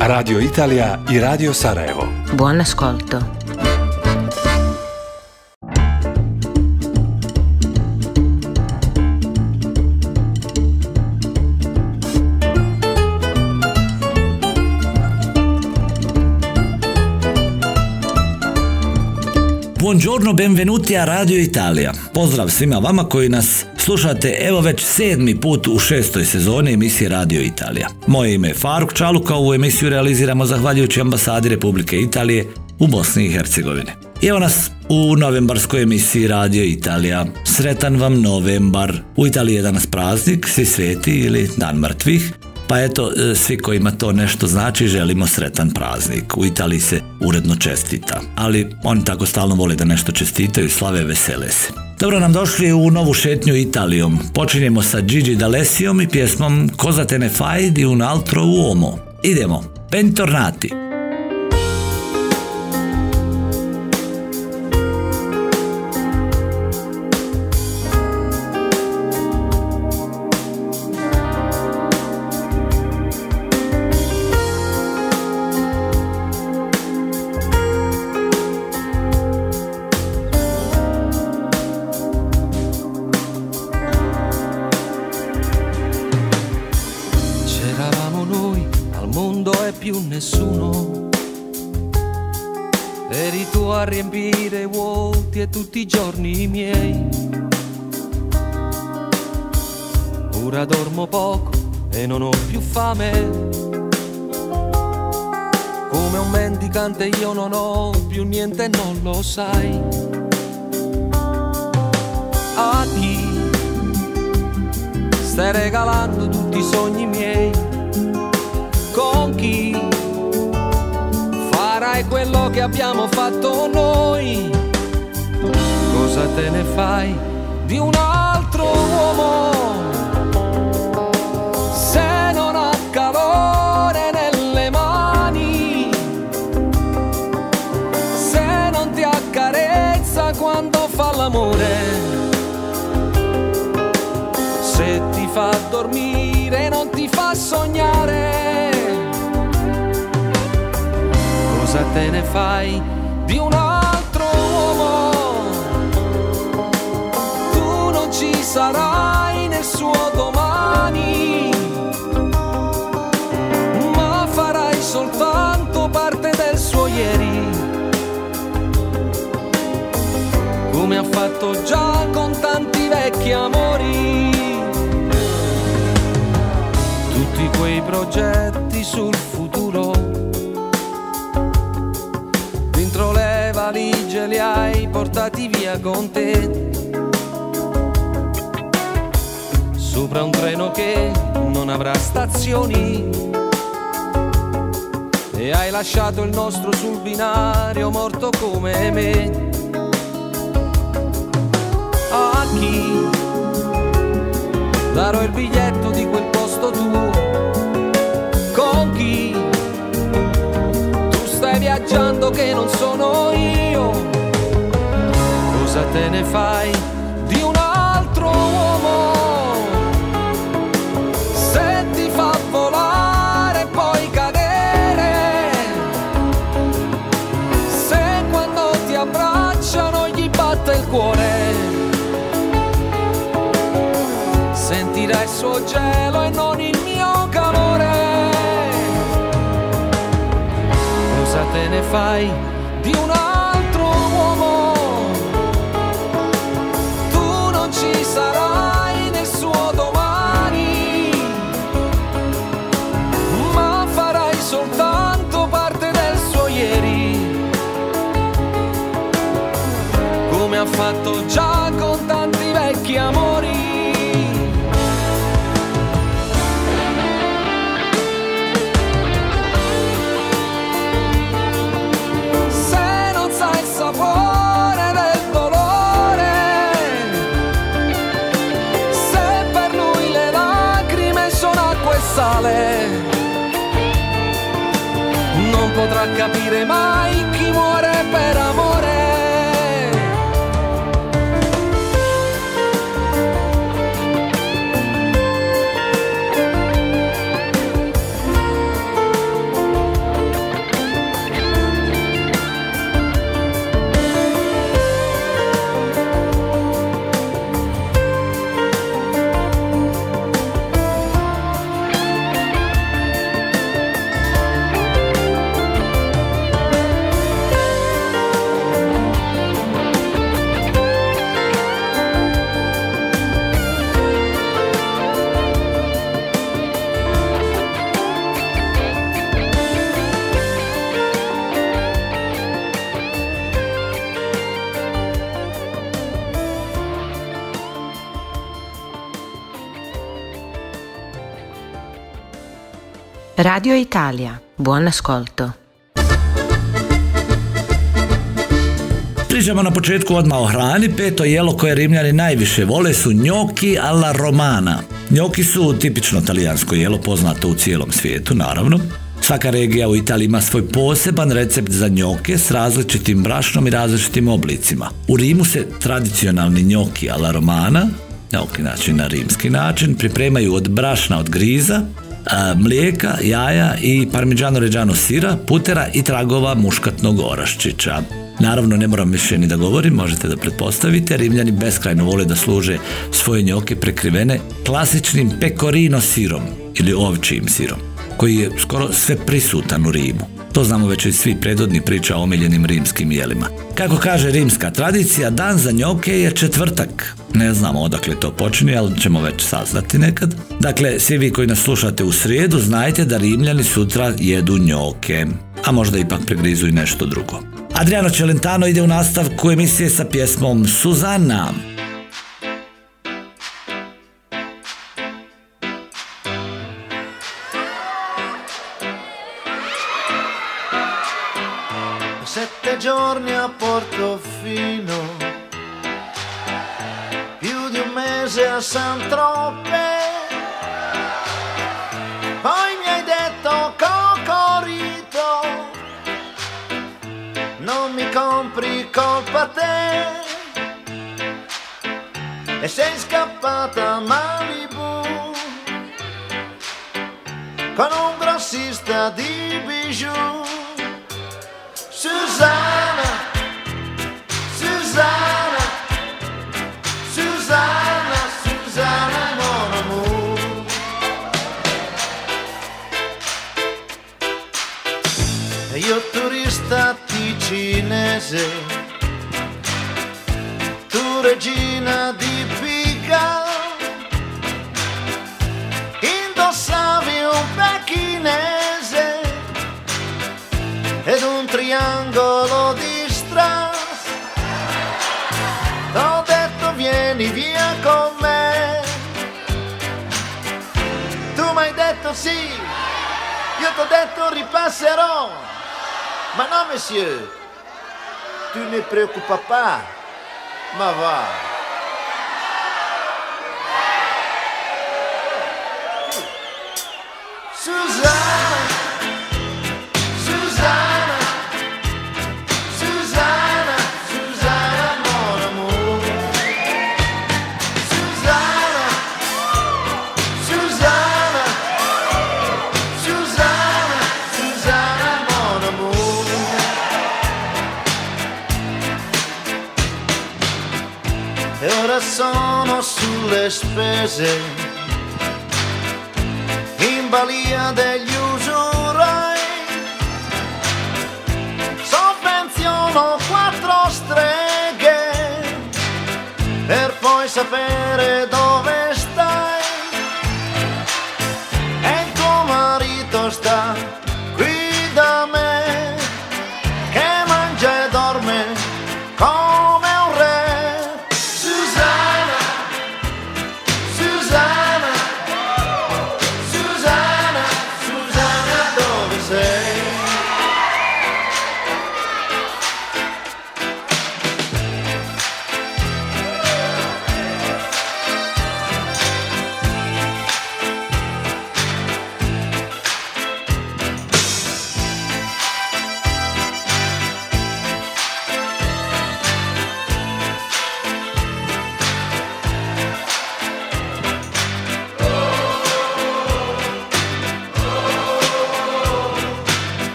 Radio Italija i Radio Sarajevo. Buon ascolto. Buongiorno, benvenuti a Radio Italija. Pozdrav svima vama koji nas slušate evo već sedmi put u šestoj sezoni emisije Radio Italija. Moje ime je Faruk Čaluka, ovu emisiju realiziramo zahvaljujući ambasadi Republike Italije u Bosni i Hercegovini. I evo nas u novembarskoj emisiji Radio Italija. Sretan vam novembar. U Italiji je danas praznik, svi sveti ili dan mrtvih. Pa eto, e, svi kojima to nešto znači, želimo sretan praznik. U Italiji se uredno čestita, ali oni tako stalno vole da nešto čestitaju, slave, vesele se. Dobro nam došli u novu šetnju Italijom. Počinjemo sa Gigi D'Alessijom i pjesmom Cosa te ne fai di un altro uomo. Idemo, bentornati! Come un mendicante io non ho più niente non lo sai. A chi stai regalando tutti i sogni miei? Con chi farai quello che abbiamo fatto noi? Cosa te ne fai di un altro uomo? Se non ha calore l'amore se ti fa dormire non ti fa sognare. Cosa te ne fai di un altro uomo? Tu non ci sarai Come ha fatto già con tanti vecchi amori tutti quei progetti sul futuro. Dentro le valigie li hai portati via con te. Sopra un treno che non avrà stazioni. E hai lasciato il nostro sul binario morto come me. A chi darò il biglietto di quel posto tuo? Con chi tu stai viaggiando che non sono io? Cosa te ne fai gelo e non il mio calore. Cosa te ne fai di un altro uomo? Tu non ci sarai nel suo domani, ma farai soltanto parte del suo ieri. Come ha fatto già Radio Italia, buon ascolto. Pričamo na početku odmah o hrani. Peto jelo koje Rimljani najviše vole su njoki alla romana. Njoki su tipično talijansko jelo poznato u cijelom svijetu, naravno. Svaka regija u Italiji ima svoj poseban recept za njoke s različitim brašnom i različitim oblicima. U Rimu se tradicionalni njoki alla romana, njoki znači na rimski način, pripremaju od brašna od griza, mlijeka, jaja i parmigiano reggiano sira, putera i tragova muškatnog oraščića. Naravno, ne moram više ni da govorim, možete da pretpostavite, Rimljani beskrajno vole da služe svoje njoke prekrivene klasičnim pecorino sirom ili ovčijim sirom, koji je skoro sve prisutan u Rimu. To znamo već iz svih predodnih priča o omiljenim rimskim jelima. Kako kaže rimska tradicija, dan za njoke je četvrtak. Ne znamo odakle to počinje, ali ćemo već saznati nekad. Dakle, svi vi koji nas slušate u srijedu, znajte da rimljani sutra jedu njoke. A možda ipak pregrizu i nešto drugo. Adriano Celentano ide u nastavku emisije sa pjesmom Suzana. Giorni a Portofino, più di un mese a San Troppe. Poi mi hai detto Cocorito, non mi compri colpa te. E sei scappata a Malibu con un grossista di bijou. Susanna, ticinese, tu regina di pica, indossavi un pechinese ed un triangolo di strass. T'ho detto vieni via con me. Tu mi hai detto sì, io t'ho detto ripasserò. Ma no, monsieur, tu ne preoccupa pas, ma va. Sulle spese in balia degli usurai. Sovvenziono quattro streghe per poi sapere dove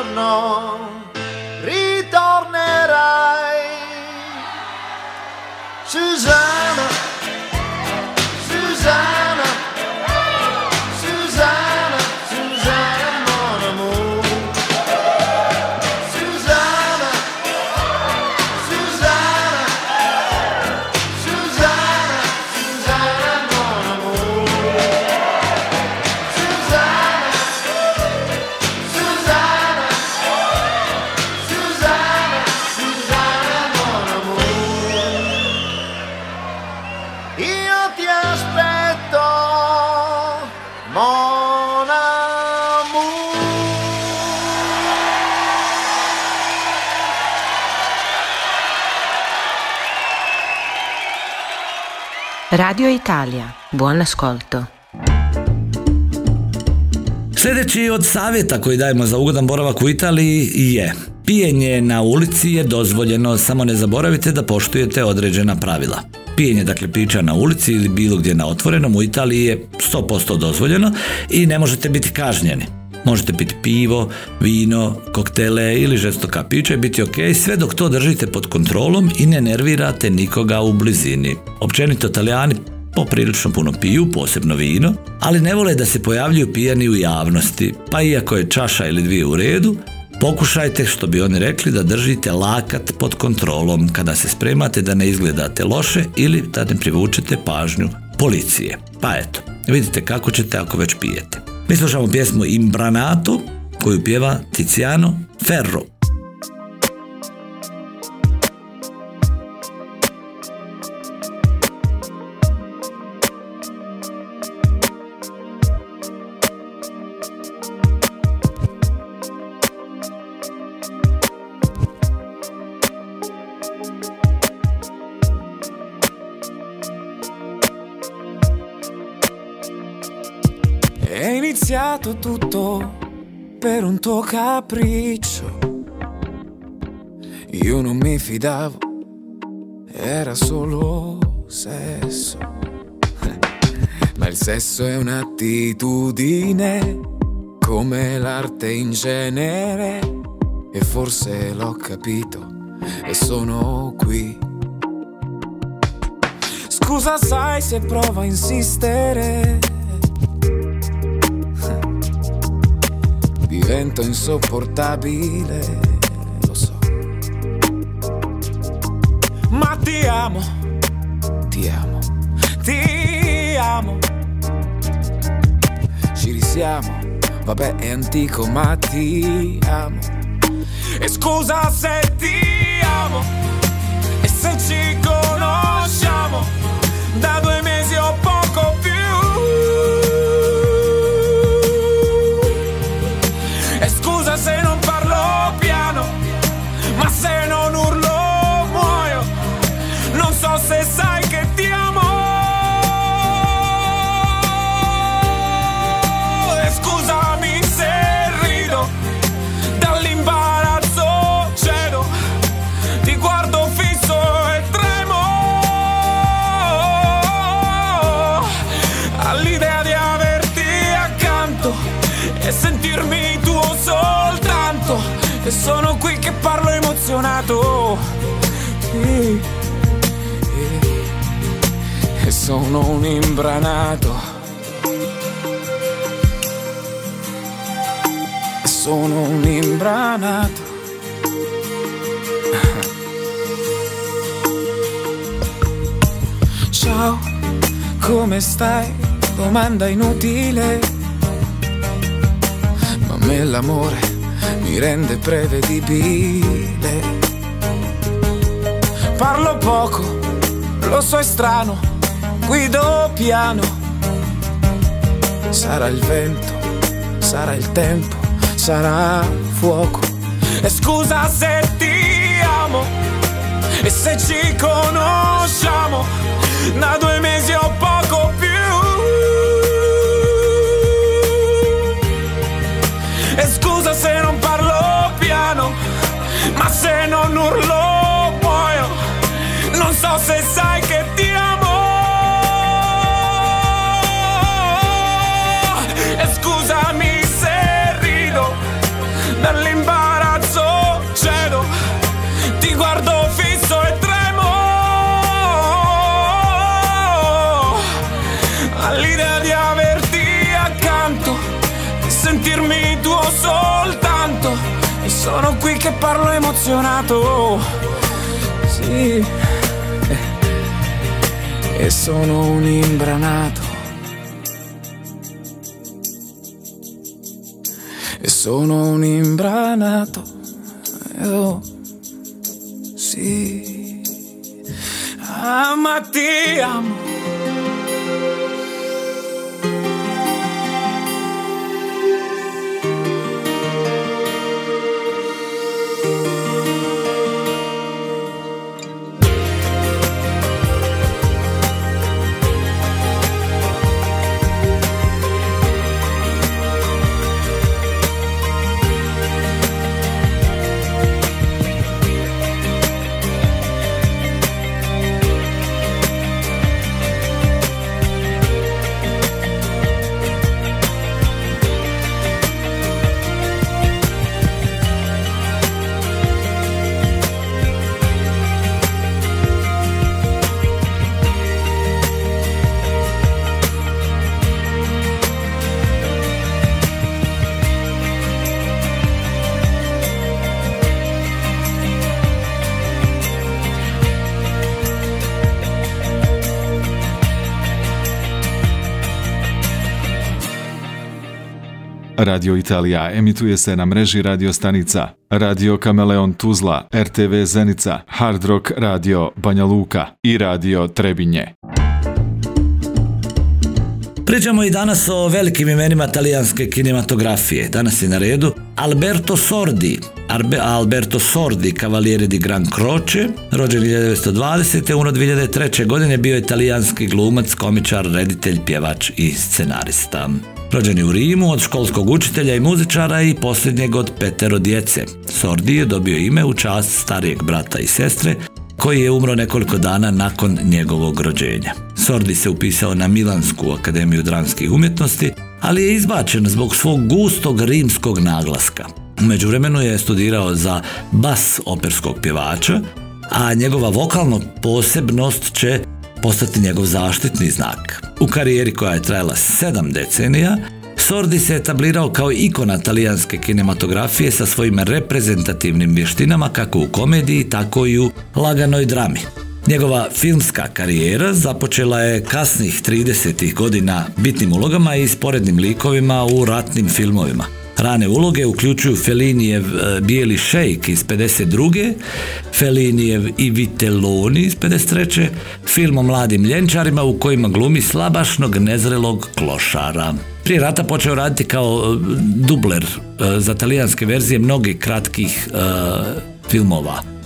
un Radio Italia, buon ascolto. Sljedeći od savjeta koji dajemo za ugodan boravak u Italiji je Pijenje na ulici je dozvoljeno, samo ne zaboravite da poštujete određena pravila. Pijenje dakle pića na ulici ili bilo gdje na otvorenom u Italiji je 100% dozvoljeno i ne možete biti kažnjeni. Možete piti pivo, vino, koktele ili žestoka pića i biti ok sve dok to držite pod kontrolom i ne nervirate nikoga u blizini. Općenito Italijani poprilično puno piju, posebno vino, ali ne vole da se pojavljuju pijani u javnosti, pa iako je čaša ili dvije u redu, pokušajte, što bi oni rekli, da držite lakat pod kontrolom kada se spremate da ne izgledate loše ili da ne privučete pažnju policije. Pa eto, vidite kako ćete ako već pijete. Mi slušamo pjesmu Imbranato koju pjeva Tiziano Ferro. Iniziato tutto per un tuo capriccio. Io non mi fidavo, era solo sesso. Ma il sesso è un'attitudine, come l'arte in genere. E forse l'ho capito e sono qui. Scusa, sai se provo a insistere. Divento insopportabile, lo so. Ma ti amo, ti amo, ti amo. Ci risiamo, vabbè è antico, ma ti amo. E scusa se ti amo, e se ci conosciamo da due mesi o poco più. Sono un imbranato. Sono un imbranato. Ciao, come stai? Domanda inutile. Ma a me l'amore mi rende prevedibile. Parlo poco, lo so è strano, guido piano. Sarà il vento sarà il tempo, sarà fuoco. E scusa se ti amo e se ci conosciamo da due mesi o poco più. E scusa se non parlo piano, ma se non urlo muoio. Non so se sai che ti amo. Sono qui che parlo emozionato. Sì. E sono un imbranato. E sono un imbranato. Oh, sì. Ah, ma ti amo. Radio Italija emituje se na mreži radio stanica Radio Kameleon Tuzla, RTV Zenica, Hard Rock Radio Banja Luka i Radio Trebinje. Pričamo i danas o velikim imenima talijanske kinematografije. Danas je na redu Alberto Sordi. Arbe, Alberto Sordi, Cavaliere di Gran Croce, rođen 1920. umro 2003. godine, bio je talijanski glumac, komičar, reditelj, pjevač i scenarista. Rođen je u Rimu od školskog učitelja i muzičara i posljednjeg od petero djece. Sordi je dobio ime u čast starijeg brata i sestre, koji je umro nekoliko dana nakon njegovog rođenja. Sordi se upisao na Milansku akademiju dramskih umjetnosti, ali je izbačen zbog svog gustog rimskog naglaska. U međuvremenu je studirao za bas operskog pjevača, a njegova vokalna posebnost će postati njegov zaštitni znak. U karijeri koja je trajala sedam decenija, Sordi se etablirao kao ikona talijanske kinematografije sa svojim reprezentativnim vještinama kako u komediji, tako i u laganoj drami. Njegova filmska karijera započela je kasnih 30. godina bitnim ulogama i sporednim likovima u ratnim filmovima. Rane uloge uključuju Felinijev e, Bijeli šejk iz 52. Felinijev i Vitelloni iz 53. Film o mladim ljenčarima u kojima glumi slabašnog nezrelog klošara. Prije rata počeo raditi kao e, dubler e, za talijanske verzije mnogih kratkih filmova.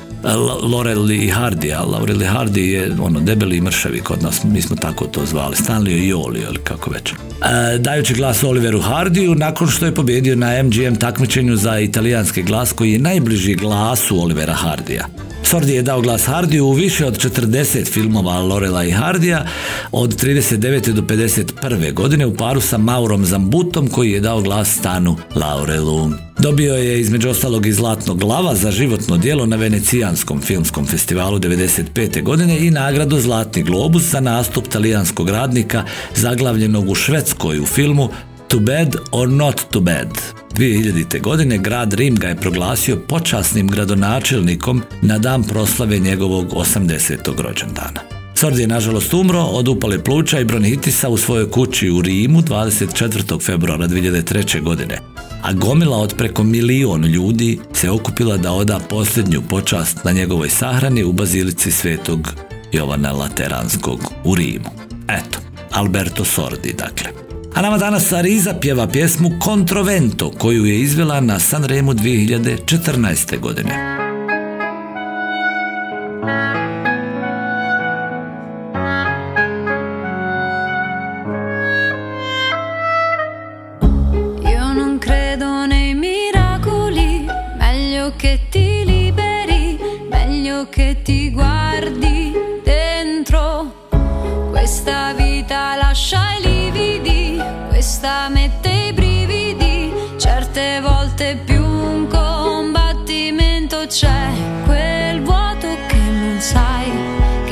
Laurel i Hardy, a Laurel i Hardy je ono debeli i mršavi kod nas, mi smo tako to zvali, Stanley i Oli, ili kako već. E, dajući glas Oliveru Hardiju nakon što je pobjedio na MGM takmičenju za italijanski glas koji je najbliži glasu Olivera Hardija. Sordi je dao glas Hardiju u više od 40 filmova Lorela i Hardija od 39. do 51. godine u paru sa Maurom Zambutom koji je dao glas Stanu Laurelu. Dobio je između ostalog i Zlatnog glava za životno djelo na Venecijanskom filmskom festivalu 95. godine i nagradu Zlatni globus za nastup talijanskog radnika zaglavljenog u Švedskoj u filmu To Bad or Not To Bad. 2000. godine grad Rim ga je proglasio počasnim gradonačelnikom na dan proslave njegovog 80. rođendana. Sordi je nažalost umro od upale pluća i bronhitisa u svojoj kući u Rimu 24. februara 2003. godine, a gomila od preko milion ljudi se okupila da oda posljednju počast na njegovoj sahrani u bazilici svetog Jovana Lateranskog u Rimu. Eto, Alberto Sordi, dakle. A nama danas Ariza pjeva pjesmu Kontrovento koju je izvela na Sanremu 2014. godine.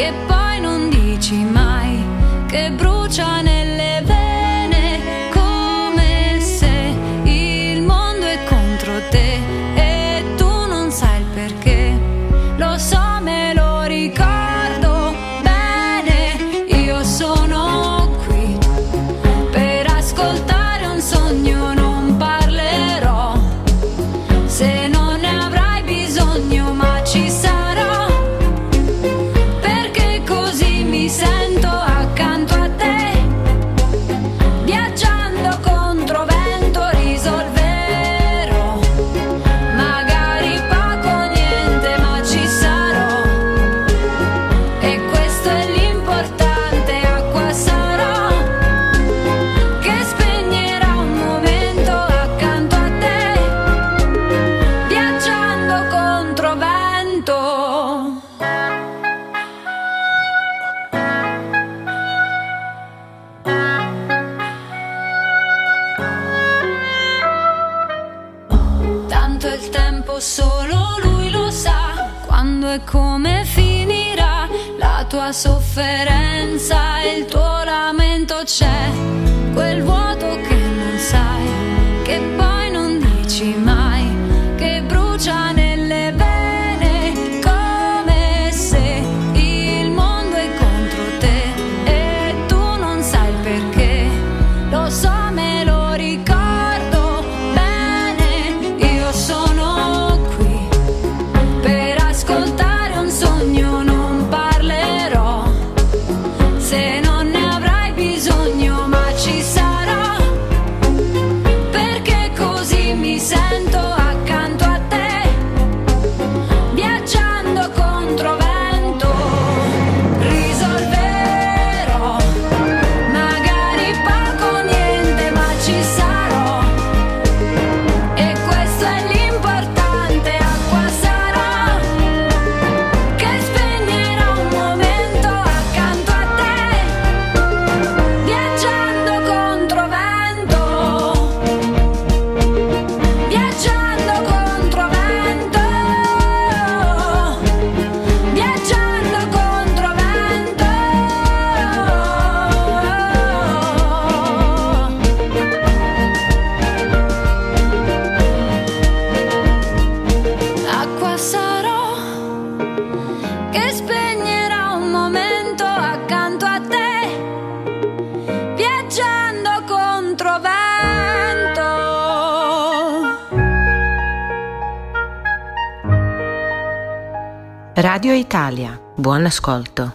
che poi non dici mai, che brucia nel solo lui lo sa. Quando e come finirà la tua sofferenza e il tuo lamento c'è. Quel vuoto che non sai che poi non dici mai. Radio Italia, buon ascolto.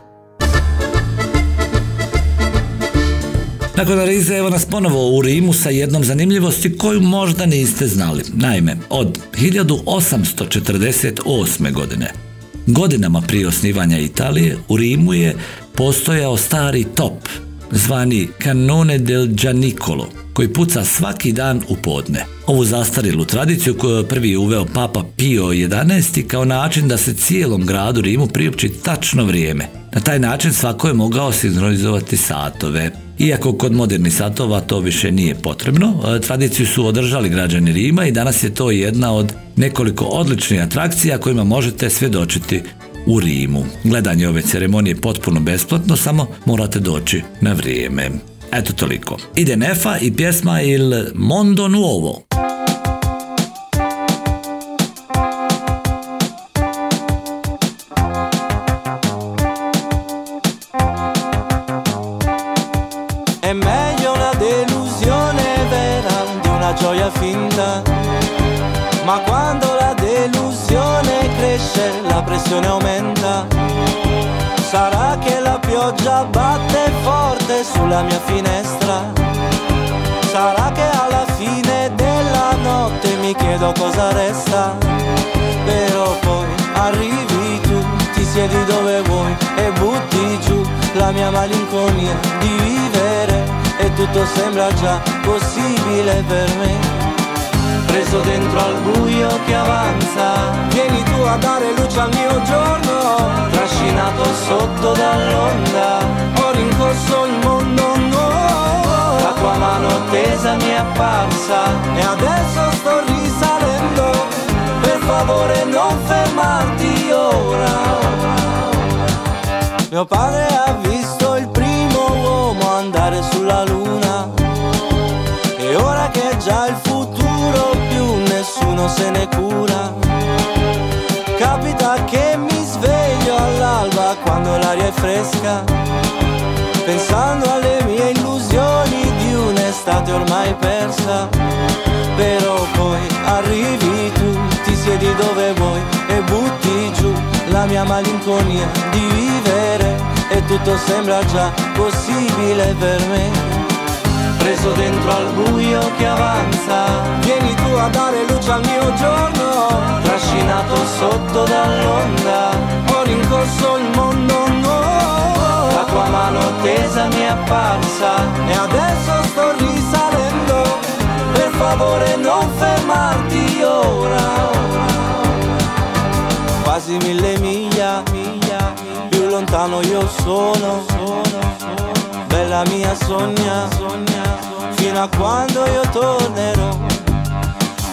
Nakon Arize evo nas ponovo u Rimu sa jednom zanimljivosti koju možda niste znali. Naime, od 1848. godine, godinama prije osnivanja Italije, u Rimu je postojao stari top, zvani Canone del Gianicolo, koji puca svaki dan u podne. Ovu zastarilu tradiciju koju je prvi uveo Papa Pio XI kao način da se cijelom gradu Rimu priopći tačno vrijeme. Na taj način svako je mogao sinkronizovati satove. Iako kod modernih satova to više nije potrebno, e, tradiciju su održali građani Rima i danas je to jedna od nekoliko odličnih atrakcija kojima možete svjedočiti u Rimu. Gledanje ove ceremonije je potpuno besplatno, samo morate doći na vrijeme. Eto toliko. Ide Nefa i pjesma Il Mondo Nuovo. È meglio una delusione vera di una gioia finta. Ma quando la delusione cresce, la pressione aumenta. Sarà che la pioggia batte luce sulla mia finestra. Sarà che alla fine della notte mi chiedo cosa resta. Però poi arrivi tu, ti siedi dove vuoi e butti giù la mia malinconia di vivere. E tutto sembra già possibile per me preso dentro al buio che avanza. Vieni tu a dare luce al mio giorno, trascinato sotto dall'onda, ho rincorso il tua mano tesa mi è apparsa e adesso sto risalendo, per favore non fermarti ora. Mio padre ha visto il primo uomo andare sulla luna e ora che è già il futuro più nessuno se ne cura. Capita che mi sveglio all'alba quando l'aria è fresca, pensando alle mie illusioni un'estate ormai persa. Però poi arrivi tu, ti siedi dove vuoi e butti giù la mia malinconia di vivere e tutto sembra già possibile per me. Preso dentro al buio che avanza, vieni tu a dare luce al mio giorno, trascinato sotto dall'onda, ho rincorso il mondo tua mano tesa mi è apparsa. E adesso sto risalendo, per favore non fermarti ora quasi mille miglia, più lontano io sono, bella mia sogna, fino a quando io tornerò,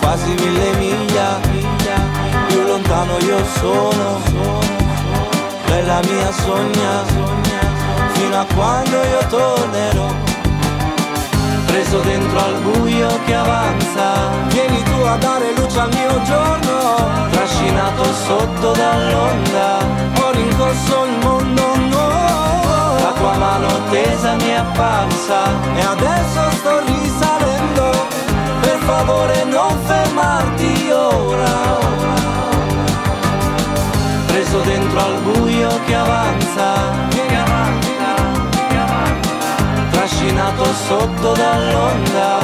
quasi mille miglia, più lontano io sono, bella mia sogna, fino a quando io tornerò preso dentro al buio che avanza. Vieni tu a dare luce al mio giorno, trascinato sotto dall'onda. Ho rincorso il mondo nuovo, la tua mano tesa mi è apparsa e adesso sto risalendo. Per favore non fermarti ora. Preso dentro al buio che avanza. Trascinato sotto dall'onda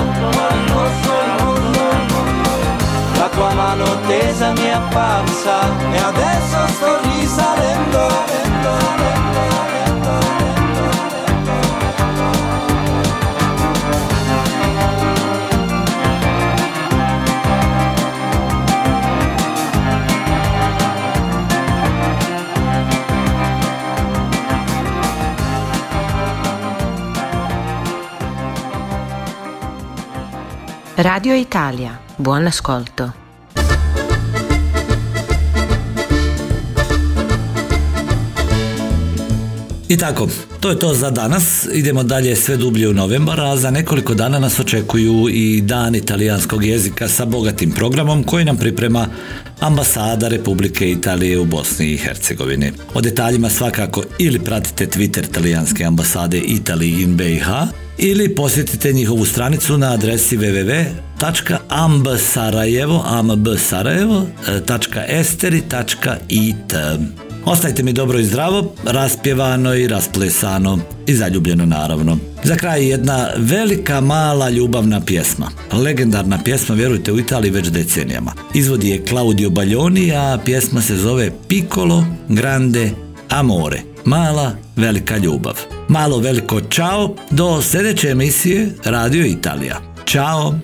la tua mano tesa mi è apparsa e adesso sto risalendo Radio Italia, buon ascolto. I tako, to je to za danas. Idemo dalje sve dublje u novembar, a za nekoliko dana nas očekuju i dan italijanskog jezika sa bogatim programom koji nam priprema ambasada Republike Italije u Bosni i Hercegovini. O detaljima svakako ili pratite Twitter talijanske ambasade Italy in BiH ili posjetite njihovu stranicu na adresi www.ambsarajevo.esteri.it Ostajte mi dobro i zdravo, raspjevano i rasplesano i zaljubljeno naravno. Za kraj jedna velika mala ljubavna pjesma. Legendarna pjesma, vjerujte, u Italiji već decenijama. Izvodi je Claudio Baglioni, a pjesma se zove Piccolo Grande Amore. Mala velika ljubav. Malo veliko čao, do sljedeće emisije Radio Italija. Ćao!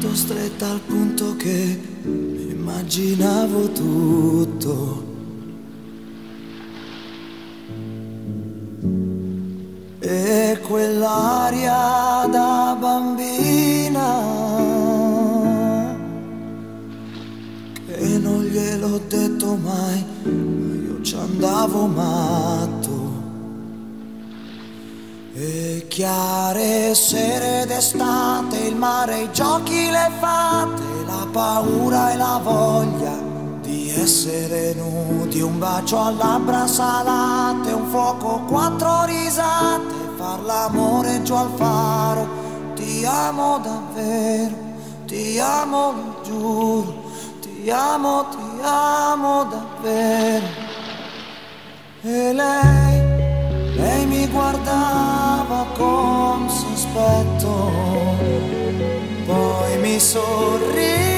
Tanto stretta al punto che immaginavo tutto. E quell'aria da bambina che non gliel'ho detto mai, ma io ci andavo matto. chiare sere d'estate, il mare, i giochi, le fate, la paura e la voglia di essere nudi, un bacio a labbra salate, un fuoco, quattro risate, far l'amore giù al faro, ti amo davvero, ti amo, lo giuro, ti amo, ti amo davvero. E lei, lei mi guardava con sospetto, poi mi sorrideva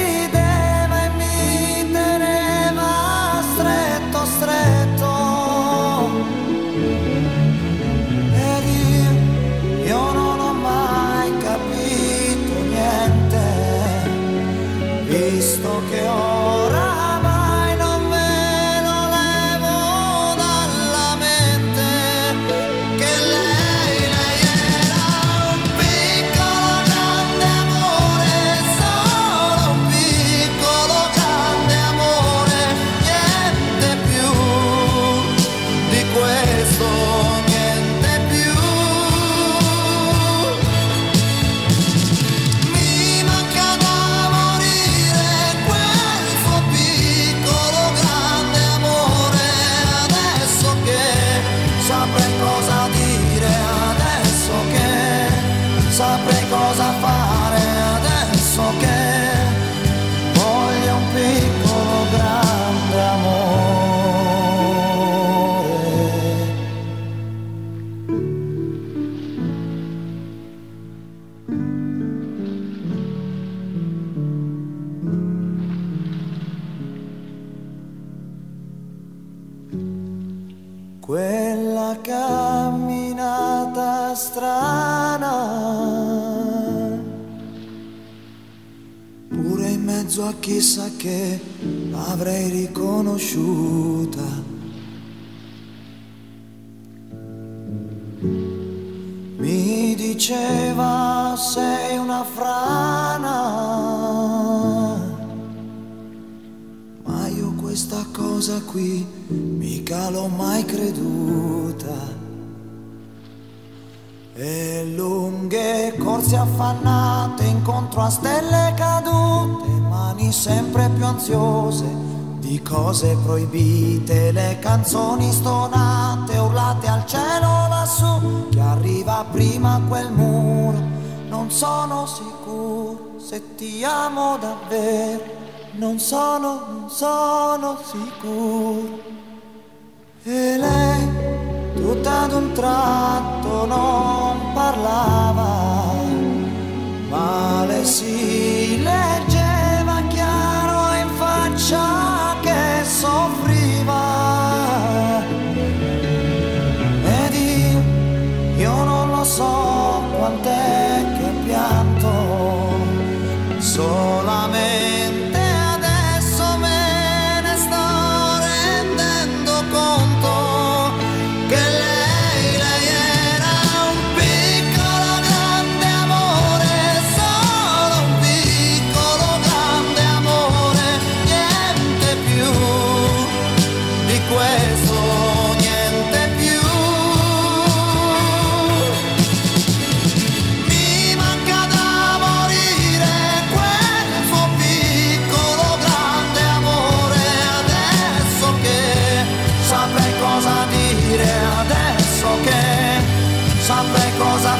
chissà che l'avrei riconosciuta. Mi diceva sei una frana, ma io questa cosa qui mica l'ho mai creduta. E lunghe corse affannate incontro a stelle sempre più ansiose di cose proibite, le canzoni stonate, urlate al cielo lassù, che arriva prima quel muro. Non sono sicuro se ti amo davvero, non sono, non sono sicuro. E lei tutto ad un tratto non parlava, ma le si soul.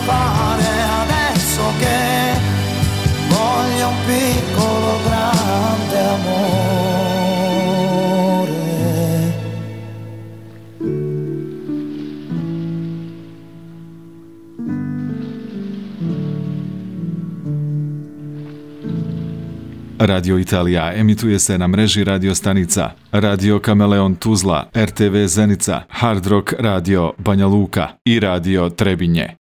Fare, adesso che voglio un piccolo grande amore. Radio Italija emituje se na mreži radio stanica Radio Kameleon Tuzla, RTV Zenica, Hard Rock Radio Banja Luka i Radio Trebinje.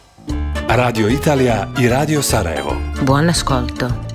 Radio Italia i Radio Sarajevo. Buon ascolto.